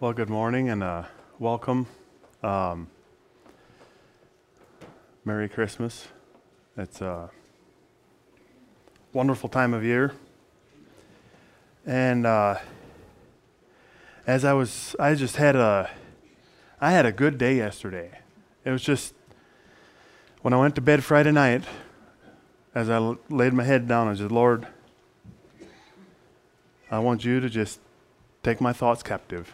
Well, good morning and uh, welcome. Um, Merry Christmas. It's a wonderful time of year. And uh, as I was, I just had a, I had a good day yesterday. It was just when I went to bed Friday night, as I l- laid my head down, I said, Lord, I want you to just take my thoughts captive.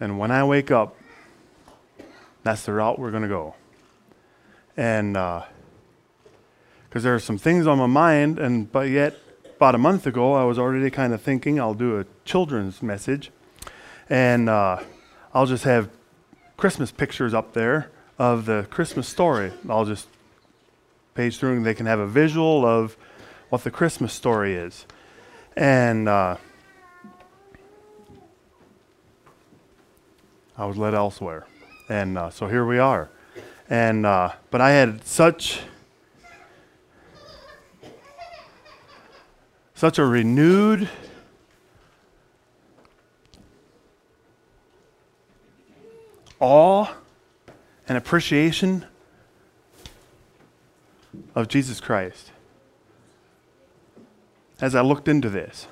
And when I wake up, that's the route we're going to go. And because uh, there are some things on my mind, and but yet about a month ago, I was already kind of thinking I'll do a children's message, and uh, I'll just have Christmas pictures up there of the Christmas story. I'll just page through, and they can have a visual of what the Christmas story is. And uh, I was led elsewhere. And uh, so here we are. And uh, but I had such such a renewed awe and appreciation of Jesus Christ as I looked into this.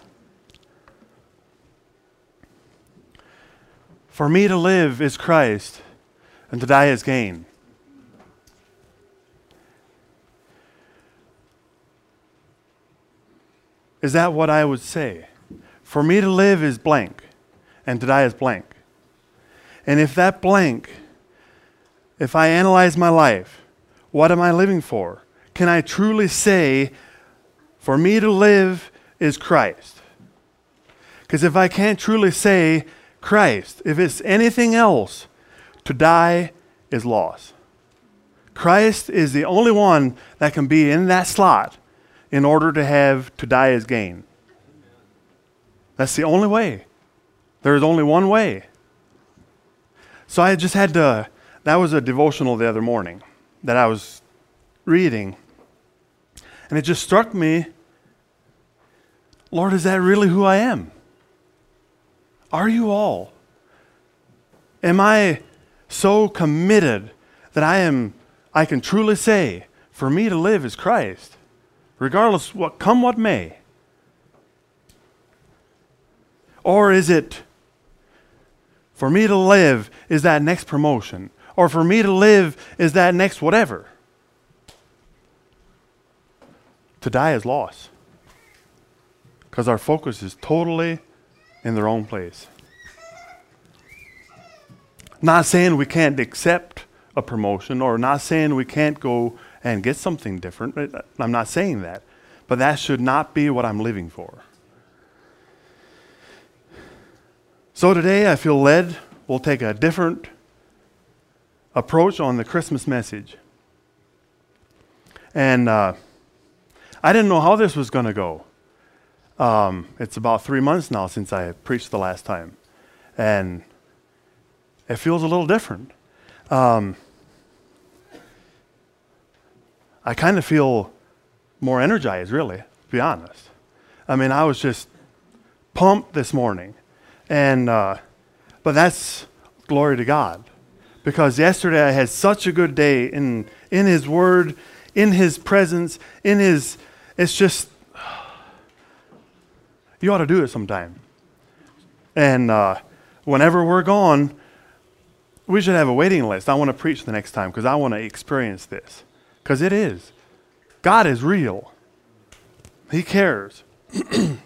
For me to live is Christ, and to die is gain. Is that what I would say? For me to live is blank, and to die is blank. And if that blank, if I analyze my life, what am I living for? Can I truly say, for me to live is Christ? Because if I can't truly say Christ, if it's anything else, to die is loss. Christ is the only one that can be in that slot in order to have to die as gain. That's the only way. There is only one way. So I just had to, that was a devotional the other morning that I was reading. And it just struck me Lord, is that really who I am? Are you all? Am I so committed that I am I can truly say, for me to live is Christ, regardless what come what may? Or is it for me to live is that next promotion? Or for me to live is that next whatever? To die is loss. Because our focus is totally in the wrong place. Not saying we can't accept a promotion or not saying we can't go and get something different. I'm not saying that. But that should not be what I'm living for. So today I feel led we'll take a different approach on the Christmas message. And uh, I didn't know how this was going to go. Um, it's about three months now since I preached the last time. And it feels a little different. Um, I kind of feel more energized, really, to be honest. I mean, I was just pumped this morning. And, uh, but that's glory to God. Because yesterday I had such a good day in, in His Word, in His presence, in His, it's just, you ought to do it sometime. And uh, whenever we're gone, we should have a waiting list. I want to preach the next time because I want to experience this. Because it is. God is real, He cares.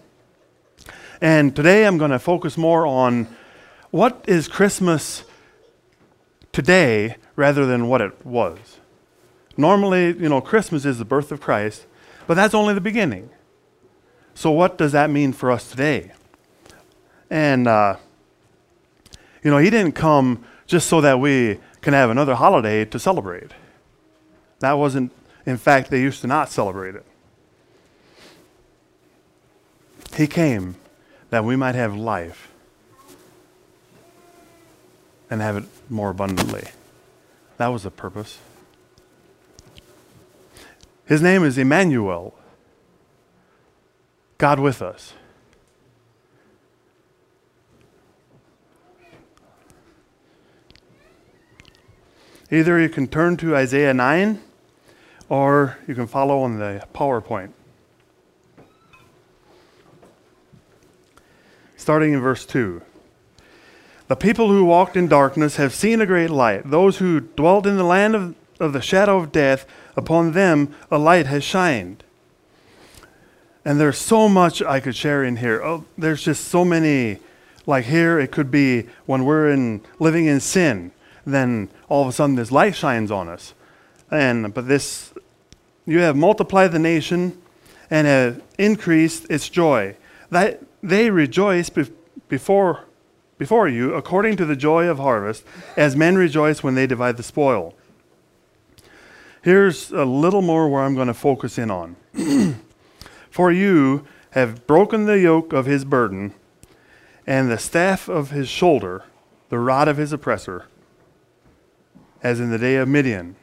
and today I'm going to focus more on what is Christmas today rather than what it was. Normally, you know, Christmas is the birth of Christ, but that's only the beginning. So, what does that mean for us today? And, uh, you know, He didn't come just so that we can have another holiday to celebrate. That wasn't, in fact, they used to not celebrate it. He came that we might have life and have it more abundantly. That was the purpose. His name is Emmanuel, God with us. Either you can turn to Isaiah 9 or you can follow on the PowerPoint. Starting in verse 2. The people who walked in darkness have seen a great light. Those who dwelt in the land of, of the shadow of death, upon them a light has shined. And there's so much I could share in here. Oh, there's just so many. Like here, it could be when we're in living in sin, then all of a sudden this light shines on us. And but this, you have multiplied the nation, and have increased its joy. That they rejoice be- before before you, according to the joy of harvest, as men rejoice when they divide the spoil. Here's a little more where I'm going to focus in on. For you have broken the yoke of his burden, and the staff of his shoulder, the rod of his oppressor, as in the day of Midian.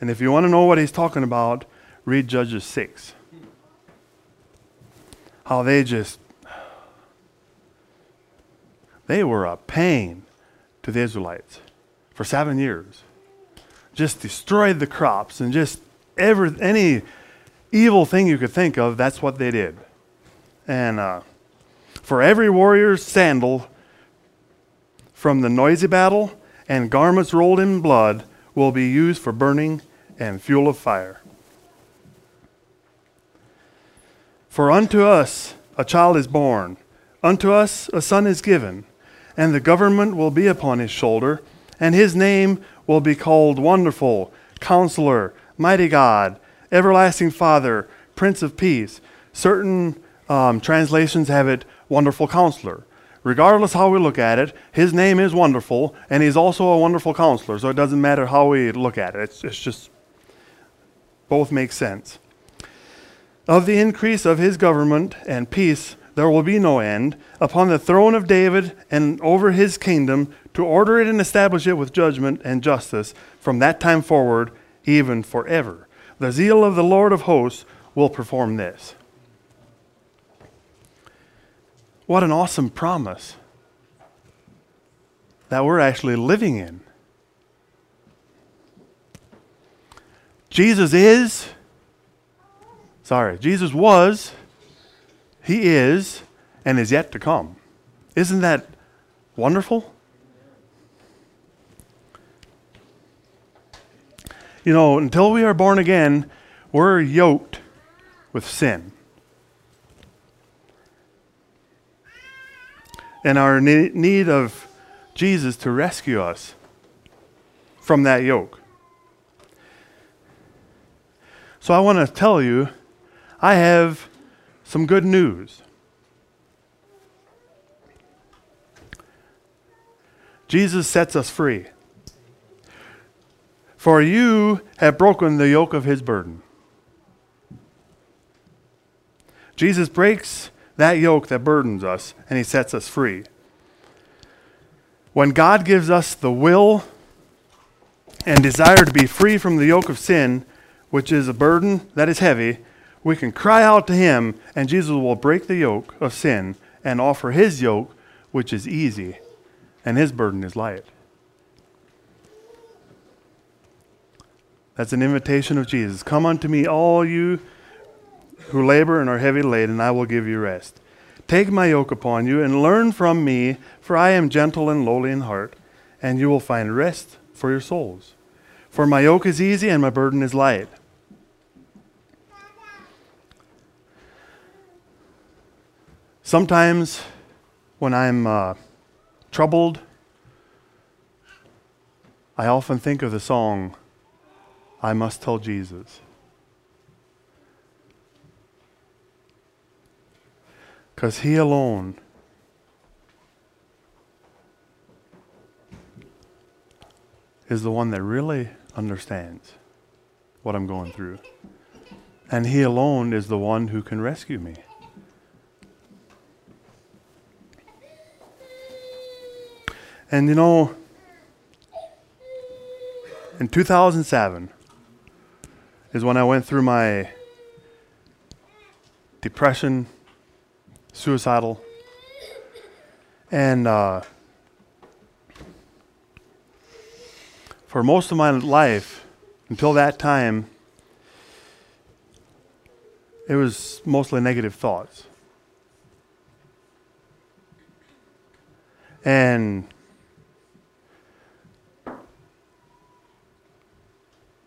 And if you want to know what he's talking about, read Judges 6. How they just, they were a pain to the Israelites for seven years. Just destroyed the crops and just ever, any evil thing you could think of, that's what they did. And uh, for every warrior's sandal from the noisy battle and garments rolled in blood will be used for burning and fuel of fire. For unto us a child is born, unto us a son is given, and the government will be upon his shoulder, and his name will be called Wonderful, Counselor, Mighty God Everlasting Father, Prince of Peace. Certain um, translations have it Wonderful Counselor. Regardless how we look at it, his name is wonderful, and he's also a wonderful counselor. So it doesn't matter how we look at it. It's, it's just both make sense. Of the increase of his government and peace, there will be no end upon the throne of David and over his kingdom to order it and establish it with judgment and justice from that time forward, even forever. The zeal of the Lord of hosts will perform this. What an awesome promise that we're actually living in. Jesus is, sorry, Jesus was, He is, and is yet to come. Isn't that wonderful? You know, until we are born again, we're yoked with sin. And our need of Jesus to rescue us from that yoke. So I want to tell you, I have some good news. Jesus sets us free. For you have broken the yoke of his burden. Jesus breaks that yoke that burdens us and he sets us free. When God gives us the will and desire to be free from the yoke of sin, which is a burden that is heavy, we can cry out to him and Jesus will break the yoke of sin and offer his yoke, which is easy, and his burden is light. That's an invitation of Jesus. Come unto me, all you who labor and are heavy laden, and I will give you rest. Take my yoke upon you and learn from me, for I am gentle and lowly in heart, and you will find rest for your souls. For my yoke is easy and my burden is light. Sometimes when I'm uh, troubled, I often think of the song, I must tell Jesus. Because He alone is the one that really understands what I'm going through. And He alone is the one who can rescue me. And you know, in 2007, is when I went through my depression, suicidal, and uh, for most of my life, until that time, it was mostly negative thoughts. And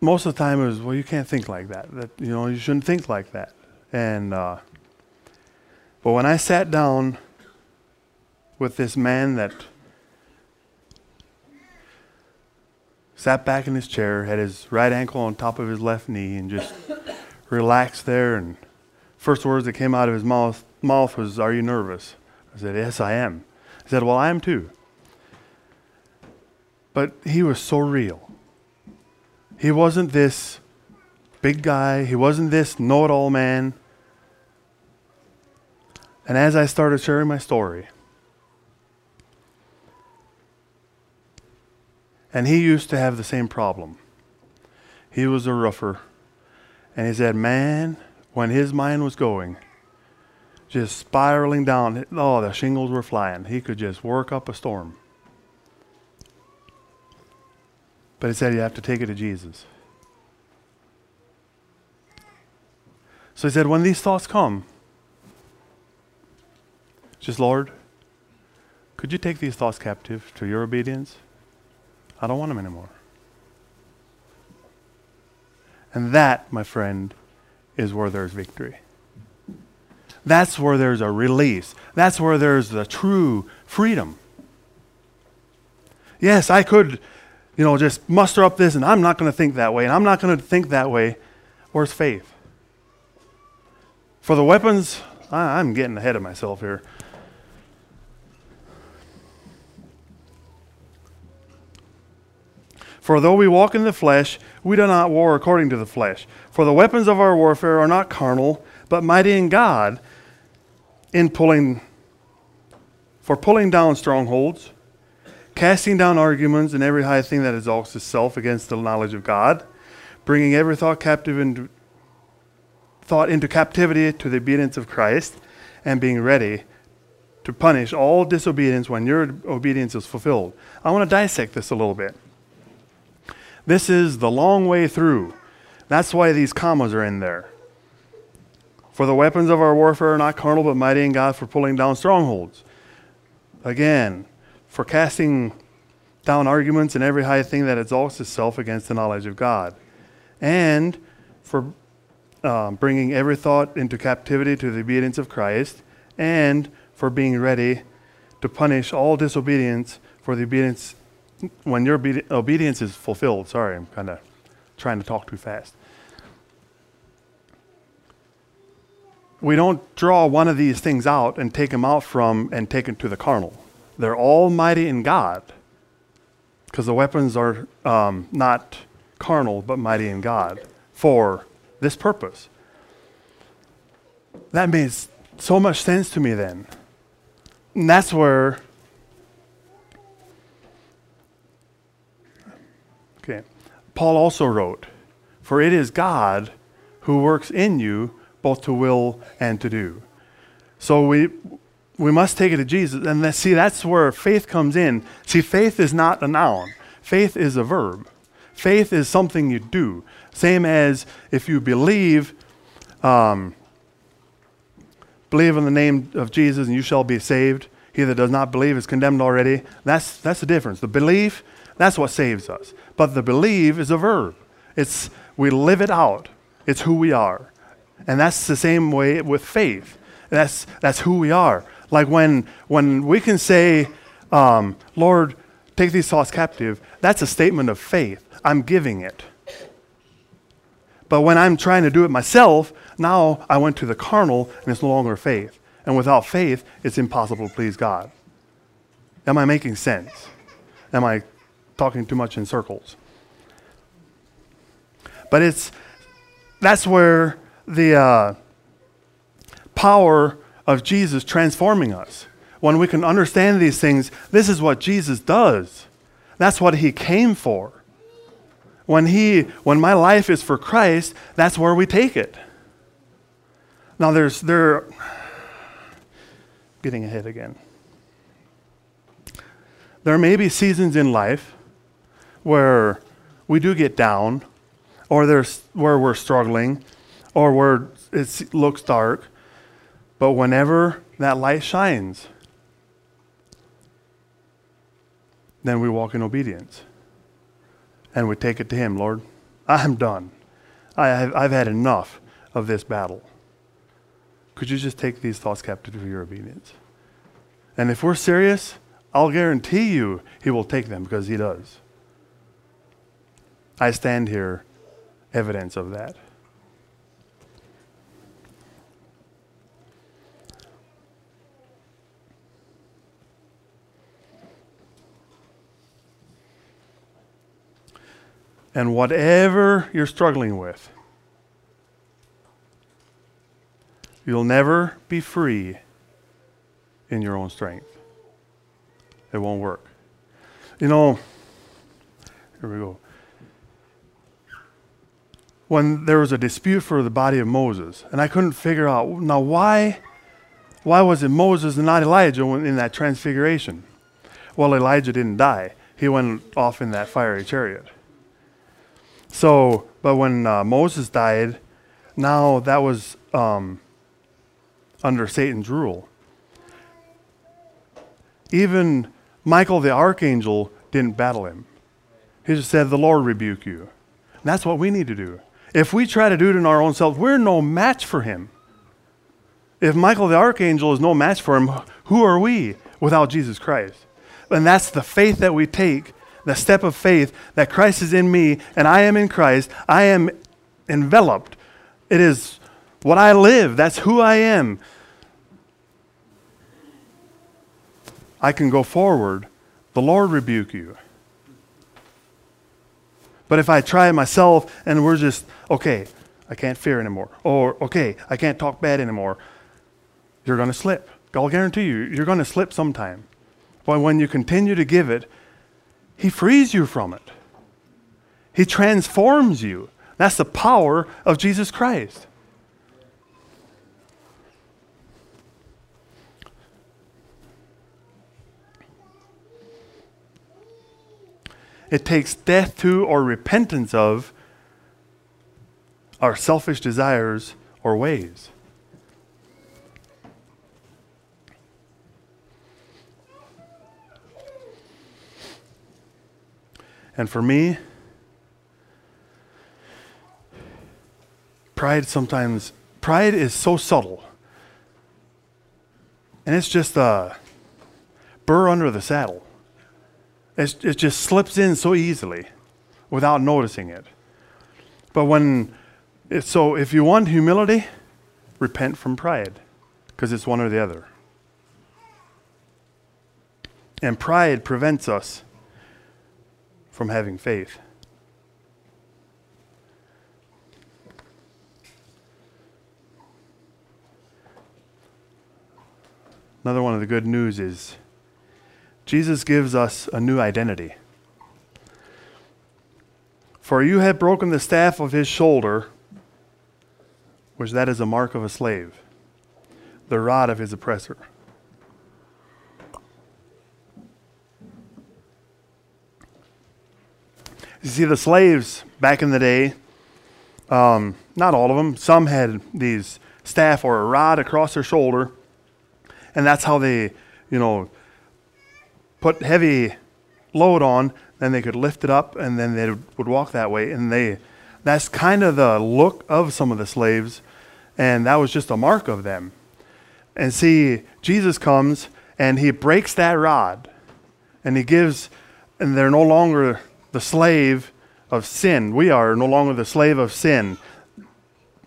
most of the time it was, well, you can't think like that. That you know, you shouldn't think like that. And uh, but when I sat down with this man that sat back in his chair, had his right ankle on top of his left knee, and just relaxed there. And first words that came out of his mouth, mouth was, "Are you nervous?" I said, "Yes, I am." He said, "Well, I am too." But he was so real. He wasn't this big guy. He wasn't this know-it-all man. And as I started sharing my story, and he used to have the same problem. He was a roofer. And he said, man, when his mind was going, just spiraling down, oh, the shingles were flying. He could just work up a storm. But he said, you have to take it to Jesus. So he said, when these thoughts come, just Lord, could you take these thoughts captive to your obedience? I don't want them anymore. And that, my friend, is where there's victory. That's where there's a release. That's where there's the true freedom. Yes, I could, you know, just muster up this and I'm not going to think that way and I'm not going to think that way. Where's faith? For the weapons, I, I'm getting ahead of myself here. For though we walk in the flesh, we do not war according to the flesh. For the weapons of our warfare are not carnal, but mighty in God in pulling for pulling down strongholds, casting down arguments and every high thing that exalts itself against the knowledge of God, bringing every thought captive into thought into captivity to the obedience of Christ, and being ready to punish all disobedience when your obedience is fulfilled. I want to dissect this a little bit. This is the long way through. That's why these commas are in there. For the weapons of our warfare are not carnal, but mighty in God for pulling down strongholds. Again, for casting down arguments and every high thing that exalts itself against the knowledge of God. And for um, bringing every thought into captivity to the obedience of Christ, and for being ready to punish all disobedience for the obedience when your obedi- obedience is fulfilled. Sorry, I'm kind of trying to talk too fast. We don't draw one of these things out and take them out from and take them to the carnal. They're almighty in God because the weapons are um, not carnal but mighty in God for this purpose. That makes so much sense to me then. And that's where. Okay. Paul also wrote, For it is God who works in you both to will and to do. So we we must take it to Jesus. And that, see, that's where faith comes in. See, faith is not a noun. Faith is a verb. Faith is something you do. Same as if you believe, um, believe in the name of Jesus and you shall be saved. He that does not believe is condemned already. That's, that's the difference. The belief, that's what saves us. But the believe is a verb. It's, we live it out. It's who we are. And that's the same way with faith. That's, that's who we are. Like when, when we can say, um, Lord, take these thoughts captive, that's a statement of faith. I'm giving it. But when I'm trying to do it myself, now I went to the carnal and it's no longer faith. And without faith, it's impossible to please God. Am I making sense? Am I talking too much in circles? But it's that's where the uh, power of Jesus transforming us. When we can understand these things, this is what Jesus does. That's what he came for. When he when my life is for Christ, that's where we take it. Now there's there getting ahead again. There may be seasons in life where we do get down, or there's where we're struggling, or where it looks dark. But whenever that light shines, then we walk in obedience. And we take it to Him, Lord, I'm done. I have, I've had enough of this battle. Could you just take these thoughts captive for your obedience? And if we're serious, I'll guarantee you He will take them because He does. I stand here evidence of that. And whatever you're struggling with, you'll never be free in your own strength. It won't work. You know, here we go. When there was a dispute for the body of Moses, and I couldn't figure out now why, why was it Moses and not Elijah in that transfiguration? Well, Elijah didn't die; he went off in that fiery chariot. So, but when uh, Moses died, now that was um, under Satan's rule. Even Michael the archangel didn't battle him. He just said, The Lord rebuke you. And that's what we need to do. If we try to do it in our own self, we're no match for him. If Michael the archangel is no match for him, who are we without Jesus Christ? And that's the faith that we take the step of faith that Christ is in me and I am in Christ, I am enveloped. It is what I live, that's who I am. I can go forward. The Lord rebuke you. But if I try it myself and we're just, okay, I can't fear anymore, or okay, I can't talk bad anymore, you're going to slip. I'll guarantee you, you're going to slip sometime. But when you continue to give it, he frees you from it. He transforms you. That's the power of Jesus Christ. It takes death to or repentance of our selfish desires or ways. And for me, pride sometimes, pride is so subtle. And it's just a burr under the saddle. It's, it just slips in so easily without noticing it. But when, so if you want humility, repent from pride, because it's one or the other. And pride prevents us from having faith. Another one of the good news is Jesus gives us a new identity. For you have broken the staff of his shoulder, which that is a mark of a slave, the rod of his oppressor. You see, the slaves back in the day, um, not all of them, some had these staff or a rod across their shoulder, and that's how they, you know, put heavy load on. Then they could lift it up, and then they would walk that way. And they, that's kind of the look of some of the slaves, and that was just a mark of them. And see, Jesus comes and he breaks that rod, and he gives, and they're no longer the slave of sin. We are no longer the slave of sin.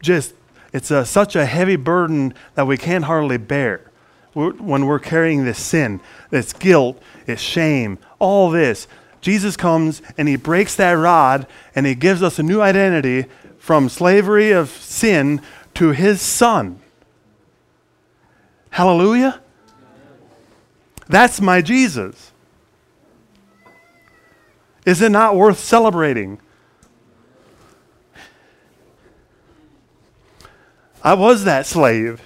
Just, it's a, such a heavy burden that we can't hardly bear when we're carrying this sin, this guilt, it's shame, all this. Jesus comes and he breaks that rod and he gives us a new identity from slavery of sin to his son. Hallelujah. That's my Jesus. Is it not worth celebrating? I was that slave.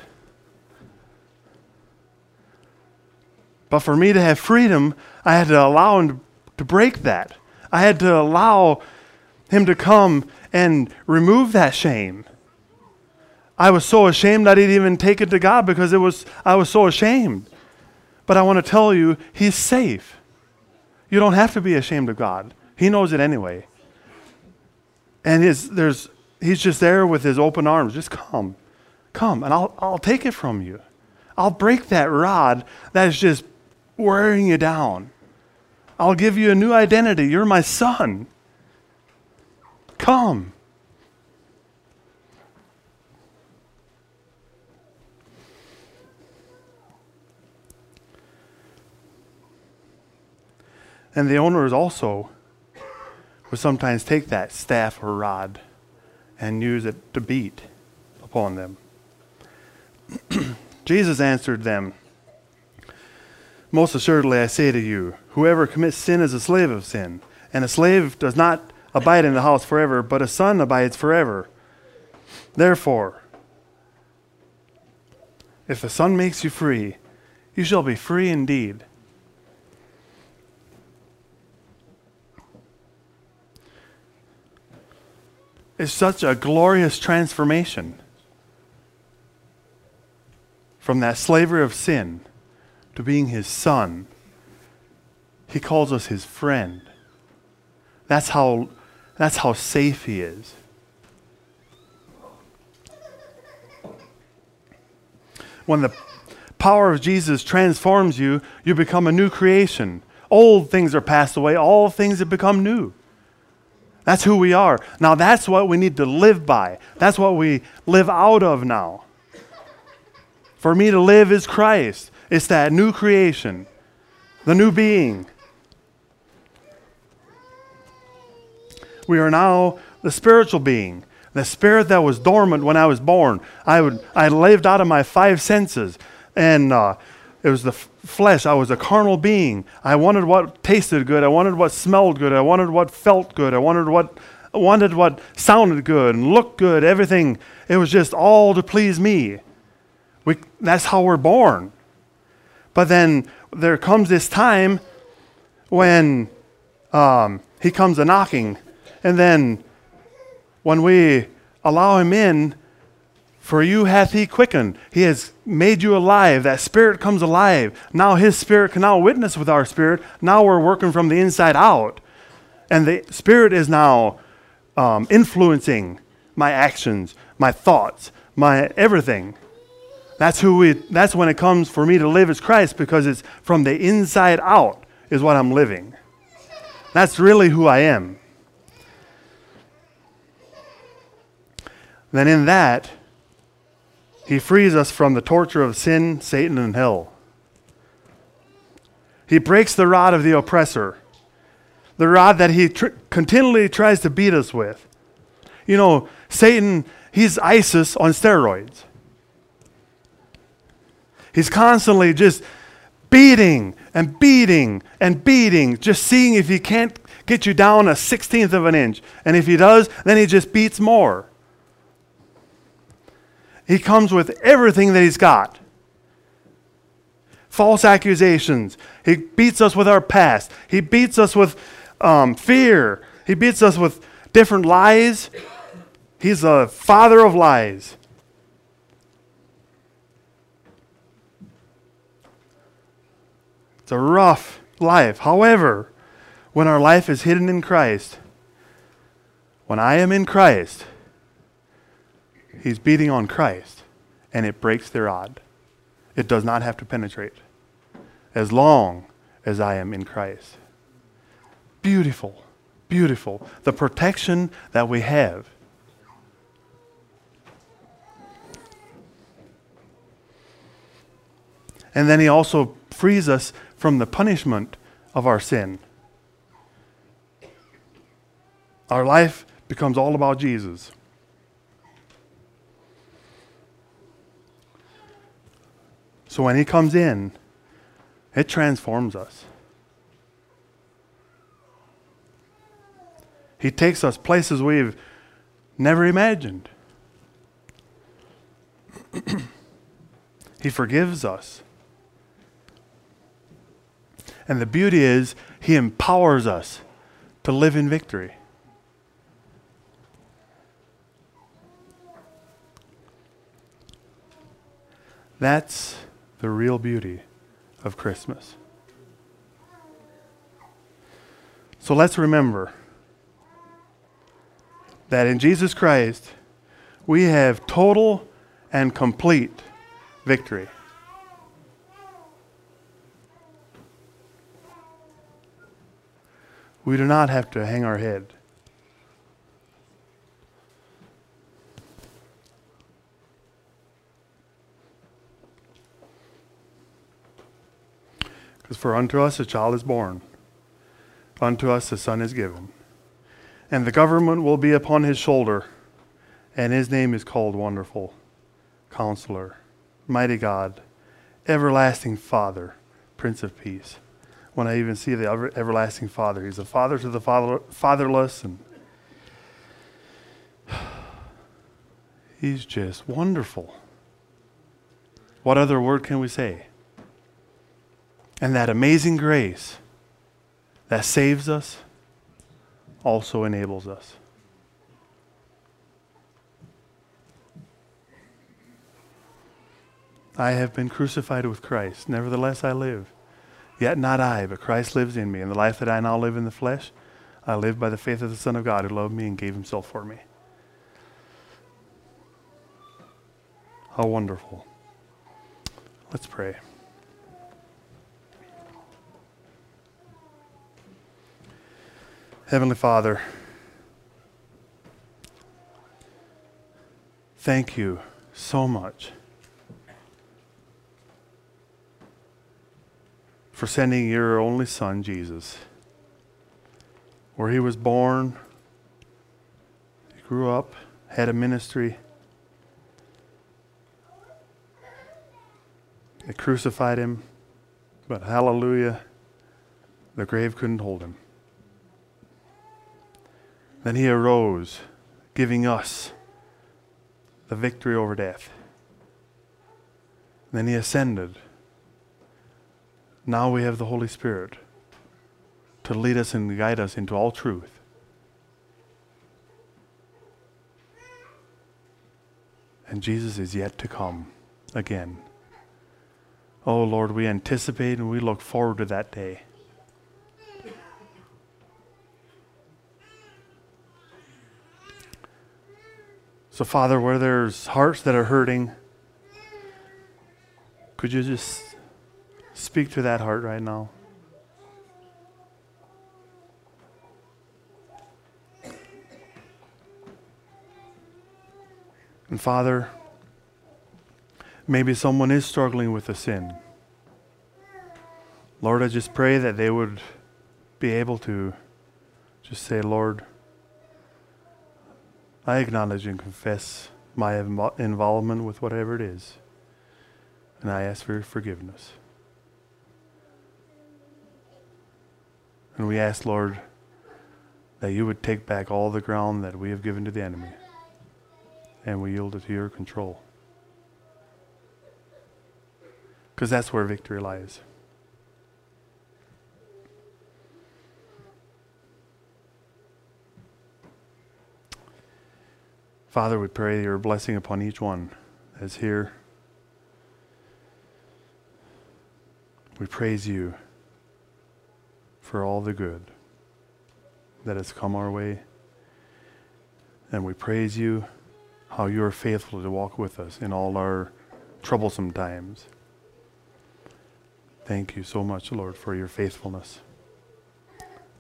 But for me to have freedom, I had to allow him to break that. I had to allow Him to come and remove that shame. I was so ashamed I didn't even take it to God because it was I was so ashamed. But I want to tell you, He's safe. You don't have to be ashamed of God. He knows it anyway. And his, there's, he's just there with his open arms. Just come. Come, and I'll, I'll take it from you. I'll break that rod that is just wearing you down. I'll give you a new identity. You're my son. Come. And the owners also would sometimes take that staff or rod and use it to beat upon them. Jesus answered them, Most assuredly I say to you, whoever commits sin is a slave of sin, and a slave does not abide in the house forever, but a son abides forever. Therefore, if the Son makes you free, you shall be free indeed. Is such a glorious transformation from that slavery of sin to being his son. He calls us his friend. That's how, that's how safe he is. When the power of Jesus transforms you, you become a new creation. Old things are passed away, all things have become new. That's who we are. Now, that's what we need to live by. That's what we live out of now. For me to live is Christ. It's that new creation, the new being. We are now the spiritual being, the spirit that was dormant when I was born. I, would, I lived out of my five senses, and uh, it was the f- flesh. I was a carnal being. I wanted what tasted good. I wanted what smelled good. I wanted what felt good. I wanted what wanted what sounded good and looked good. Everything. It was just all to please me. We, that's how we're born. But then there comes this time when um, he comes a knocking, and then when we allow him in, for you hath he quickened. He has made you alive. That spirit comes alive. Now his spirit can now witness with our spirit. Now we're working from the inside out. And the spirit is now um, influencing my actions, my thoughts, my everything. That's who we that's when it comes for me to live as Christ because it's from the inside out is what I'm living. That's really who I am. Then in that he frees us from the torture of sin, Satan, and hell. He breaks the rod of the oppressor, the rod that he tr- continually tries to beat us with. You know, Satan, he's ISIS on steroids. He's constantly just beating and beating and beating, just seeing if he can't get you down a sixteenth of an inch. And if he does, then he just beats more. He comes with everything that he's got false accusations. He beats us with our past. He beats us with um, fear. He beats us with different lies. He's a father of lies. It's a rough life. However, when our life is hidden in Christ, when I am in Christ, he's beating on Christ, and it breaks the rod. It does not have to penetrate as long as I am in Christ. Beautiful, beautiful. The protection that we have. And then he also frees us from the punishment of our sin. Our life becomes all about Jesus. So when He comes in, it transforms us. He takes us places we've never imagined. he forgives us. And the beauty is, He empowers us to live in victory. That's the real beauty of Christmas. So let's remember that in Jesus Christ, we have total and complete victory. We do not have to hang our head. Because for unto us a child is born, unto us a son is given, and the government will be upon his shoulder, and his name is called Wonderful, Counselor, Mighty God, Everlasting Father, Prince of Peace. When I even see the ever- everlasting Father, he's a father to the father- fatherless, and he's just wonderful. What other word can we say? And that amazing grace that saves us also enables us. I have been crucified with Christ. Nevertheless, I live. Yet not I, but Christ lives in me. And the life that I now live in the flesh, I live by the faith of the Son of God who loved me and gave himself for me. How wonderful. Let's pray. Heavenly Father, thank you so much for sending your only Son, Jesus, where he was born, he grew up, had a ministry. They crucified him, but hallelujah, the grave couldn't hold him. Then he arose, giving us the victory over death. Then he ascended. Now we have the Holy Spirit to lead us and guide us into all truth. And Jesus is yet to come again. Oh Lord, we anticipate and we look forward to that day. So, Father, where there's hearts that are hurting, could you just speak to that heart right now? And, Father, maybe someone is struggling with a sin. Lord, I just pray that they would be able to just say, Lord, I acknowledge and confess my invo- involvement with whatever it is, and I ask for your forgiveness. And we ask, Lord, that you would take back all the ground that we have given to the enemy, and we yield it to your control. Because that's where victory lies. Father, we pray your blessing upon each one that's here. We praise you for all the good that has come our way. And we praise you how you are faithful to walk with us in all our troublesome times. Thank you so much, Lord, for your faithfulness.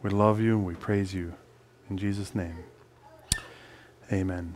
We love you and we praise you. In Jesus' name, amen.